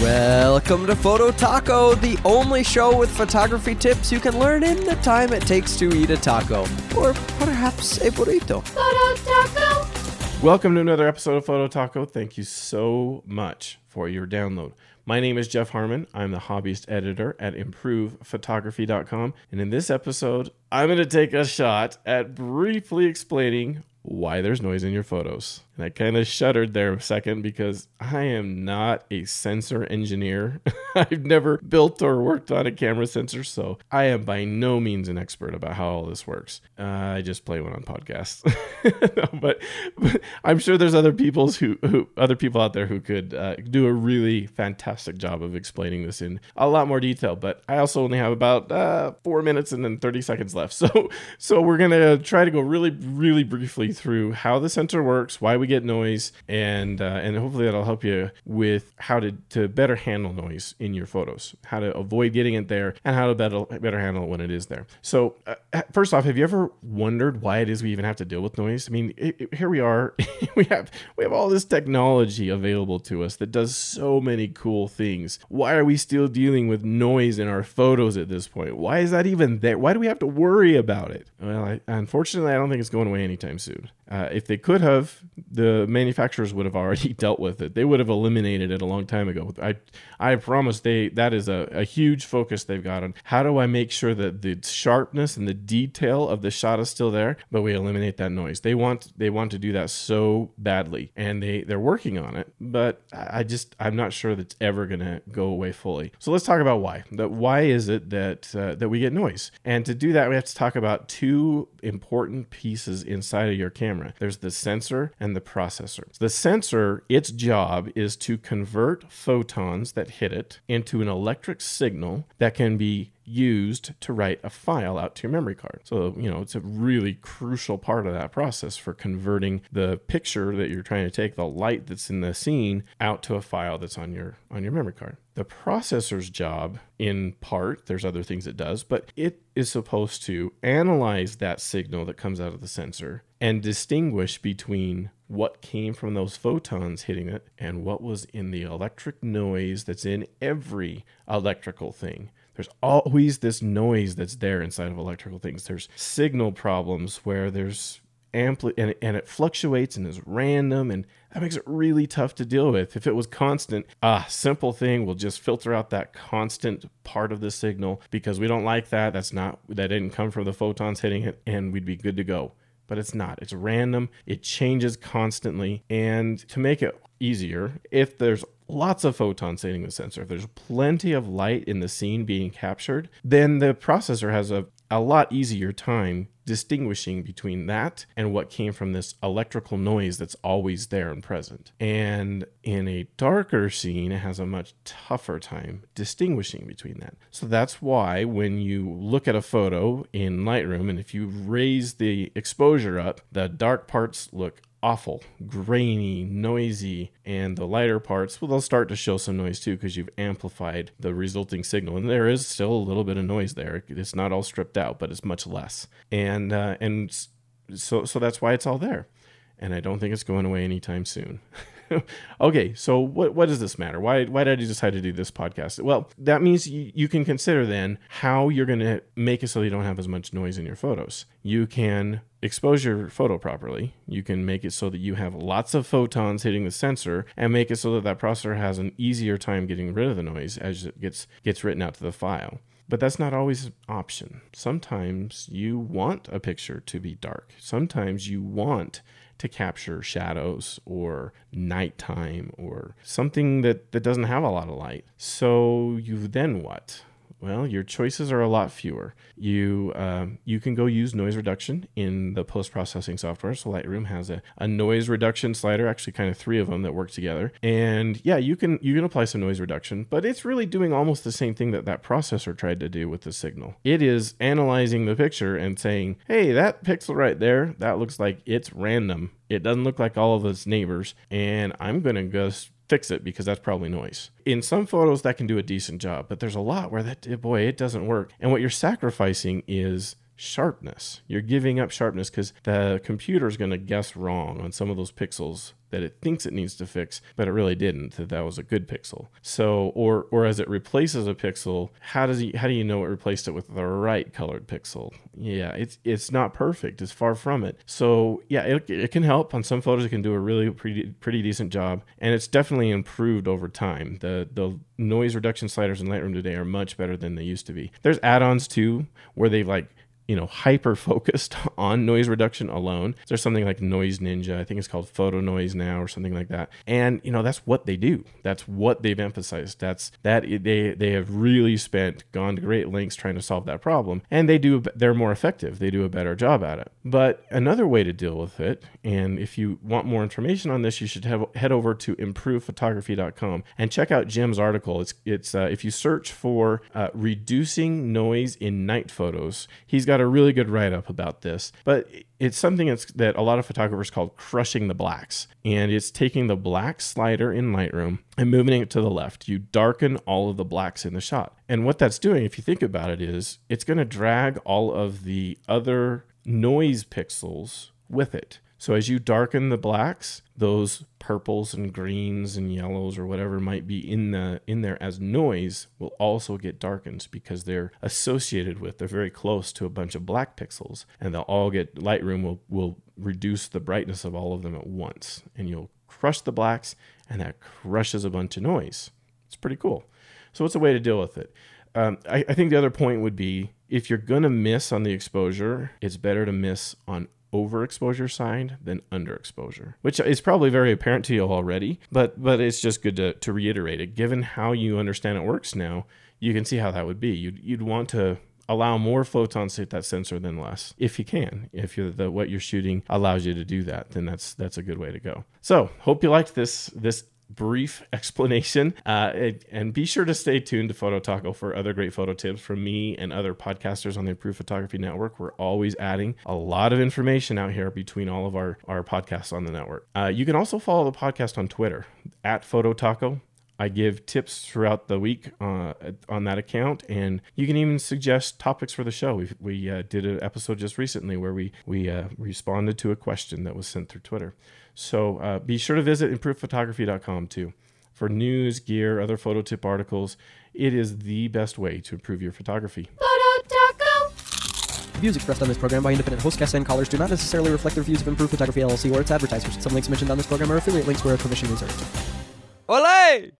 Welcome to Photo Taco, the only show with photography tips you can learn in the time it takes to eat a taco, or perhaps a burrito. Photo Taco. Welcome to another episode of Photo Taco. Thank you so much for your download. My name is Jeff Harmon. I'm the hobbyist editor at improvephotography.com. And in this episode, I'm going to take a shot at briefly explaining why there's noise in your photos. And I kind of shuddered there a second because I am not a sensor engineer. I've never built or worked on a camera sensor, so I am by no means an expert about how all this works. Uh, I just play one on podcasts, no, but, but, I'm sure there's other people's who, who other people out there who could uh, do a really fantastic job of explaining this in a lot more detail. But I also only have about uh, four minutes and then 30 seconds left, so so we're gonna try to go really really briefly through how the sensor works, why we get noise, and uh, and hopefully that'll help you with how to, to better handle noise in your photos, how to avoid getting it there, and how to better better handle it when it is there. So uh, first off, have you ever wondered why it is we even have to deal with noise? I mean, it, it, here we are, we have we have all this technology available to us that does so many cool things. Why are we still dealing with noise in our photos at this point? Why is that even there? Why do we have to worry about it? Well, I, unfortunately, I don't think it's going away anytime soon. Uh, if they could have, the manufacturers would have already dealt with it. They would have eliminated it a long time ago. I, I promise they that is a, a huge focus they've got on how do I make sure that the sharpness and the detail of the shot is still there, but we eliminate that noise. They want they want to do that so badly, and they they're working on it. But I just I'm not sure that's ever gonna go away fully. So let's talk about why. That why is it that uh, that we get noise? And to do that, we have to talk about two important pieces inside of your camera. There's the sensor and the processor. The sensor, its job is to convert photons that hit it into an electric signal that can be used to write a file out to your memory card. So, you know, it's a really crucial part of that process for converting the picture that you're trying to take, the light that's in the scene out to a file that's on your on your memory card. The processor's job in part, there's other things it does, but it is supposed to analyze that signal that comes out of the sensor and distinguish between what came from those photons hitting it and what was in the electric noise that's in every electrical thing there's always this noise that's there inside of electrical things. There's signal problems where there's ampli and, and it fluctuates and is random and that makes it really tough to deal with. If it was constant, ah, simple thing, we'll just filter out that constant part of the signal because we don't like that. That's not that didn't come from the photons hitting it, and we'd be good to go. But it's not. It's random. It changes constantly. And to make it easier, if there's lots of photons hitting the sensor, if there's plenty of light in the scene being captured, then the processor has a, a lot easier time distinguishing between that and what came from this electrical noise that's always there and present. And in a darker scene, it has a much tougher time distinguishing between that. So that's why when you look at a photo in Lightroom and if you raise the exposure up, the dark parts look awful, grainy, noisy, and the lighter parts, well, they'll start to show some noise too because you've amplified the resulting signal. And there is still a little bit of noise there. It's not all stripped out, but it's much less. And uh, and so so that's why it's all there. And I don't think it's going away anytime soon. okay, so what what does this matter? Why why did I decide to do this podcast? Well, that means you, you can consider then how you're going to make it so you don't have as much noise in your photos. You can expose your photo properly. You can make it so that you have lots of photons hitting the sensor and make it so that that processor has an easier time getting rid of the noise as it gets gets written out to the file. But that's not always an option. Sometimes you want a picture to be dark. Sometimes you want to capture shadows or nighttime or something that, that doesn't have a lot of light. So you then what? Well, your choices are a lot fewer. You um, you can go use noise reduction in the post processing software. So Lightroom has a, a noise reduction slider, actually kind of three of them that work together. And yeah, you can you can apply some noise reduction, but it's really doing almost the same thing that that processor tried to do with the signal. It is analyzing the picture and saying, "Hey, that pixel right there, that looks like it's random. It doesn't look like all of its neighbors, and I'm gonna just fix it because that's probably noise. In some photos, that can do a decent job, but there's a lot where that, boy, it doesn't work. And what you're sacrificing is sharpness. You're giving up sharpness because the computer is going to guess wrong on some of those pixels that it thinks it needs to fix, but it really didn't. That that was a good pixel. So, or or as it replaces a pixel, how does he? How do you know it replaced it with the right colored pixel? Yeah, it's it's not perfect. It's far from it. So yeah, it, it can help on some photos. It can do a really pretty pretty decent job, and it's definitely improved over time. The the noise reduction sliders in Lightroom today are much better than they used to be. There's add-ons too where they've like you know hyper focused on noise reduction alone. There's something like noise ninja? I think it's called photo noise now or something like that. And you know that's what they do. That's what they've emphasized. That's that they they have really spent gone to great lengths trying to solve that problem. And they do they're more effective. They do a better job at it. But another way to deal with it and if you want more information on this you should have, head over to improvephotography.com and check out jim's article. It's it's uh, if you search for uh, reducing noise in night photos he's got got a really good write up about this, but it's something that's, that a lot of photographers call crushing the blacks. And it's taking the black slider in Lightroom and moving it to the left. You darken all of the blacks in the shot. And what that's doing, if you think about it, is it's going to drag all of the other noise pixels with it. So as you darken the blacks, those purples and greens and yellows or whatever might be in the in there as noise will also get darkened because they're associated with they're very close to a bunch of black pixels and they'll all get Lightroom will will reduce the brightness of all of them at once and you'll crush the blacks and that crushes a bunch of noise. It's pretty cool. So what's a way to deal with it? Um, I, I think the other point would be if you're going to miss on the exposure, it's better to miss on overexposure side than underexposure, which is probably very apparent to you already, but but it's just good to, to reiterate it. Given how you understand it works now, you can see how that would be. You'd, you'd want to allow more photons to hit that sensor than less if you can if you're the what you're shooting allows you to do that then that's that's a good way to go so hope you liked this this brief explanation. Uh, and be sure to stay tuned to Photo Taco for other great photo tips from me and other podcasters on the Improved Photography Network. We're always adding a lot of information out here between all of our, our podcasts on the network. Uh, you can also follow the podcast on Twitter at Photo Taco. I give tips throughout the week uh, on that account, and you can even suggest topics for the show. We, we uh, did an episode just recently where we we uh, responded to a question that was sent through Twitter. So uh, be sure to visit improvephotography.com too for news, gear, other photo tip articles. It is the best way to improve your photography. Photo Taco. Views expressed on this program by independent host guests and callers do not necessarily reflect the views of Improved Photography LLC or its advertisers. Some links mentioned on this program are affiliate links where a permission reserved. Olay!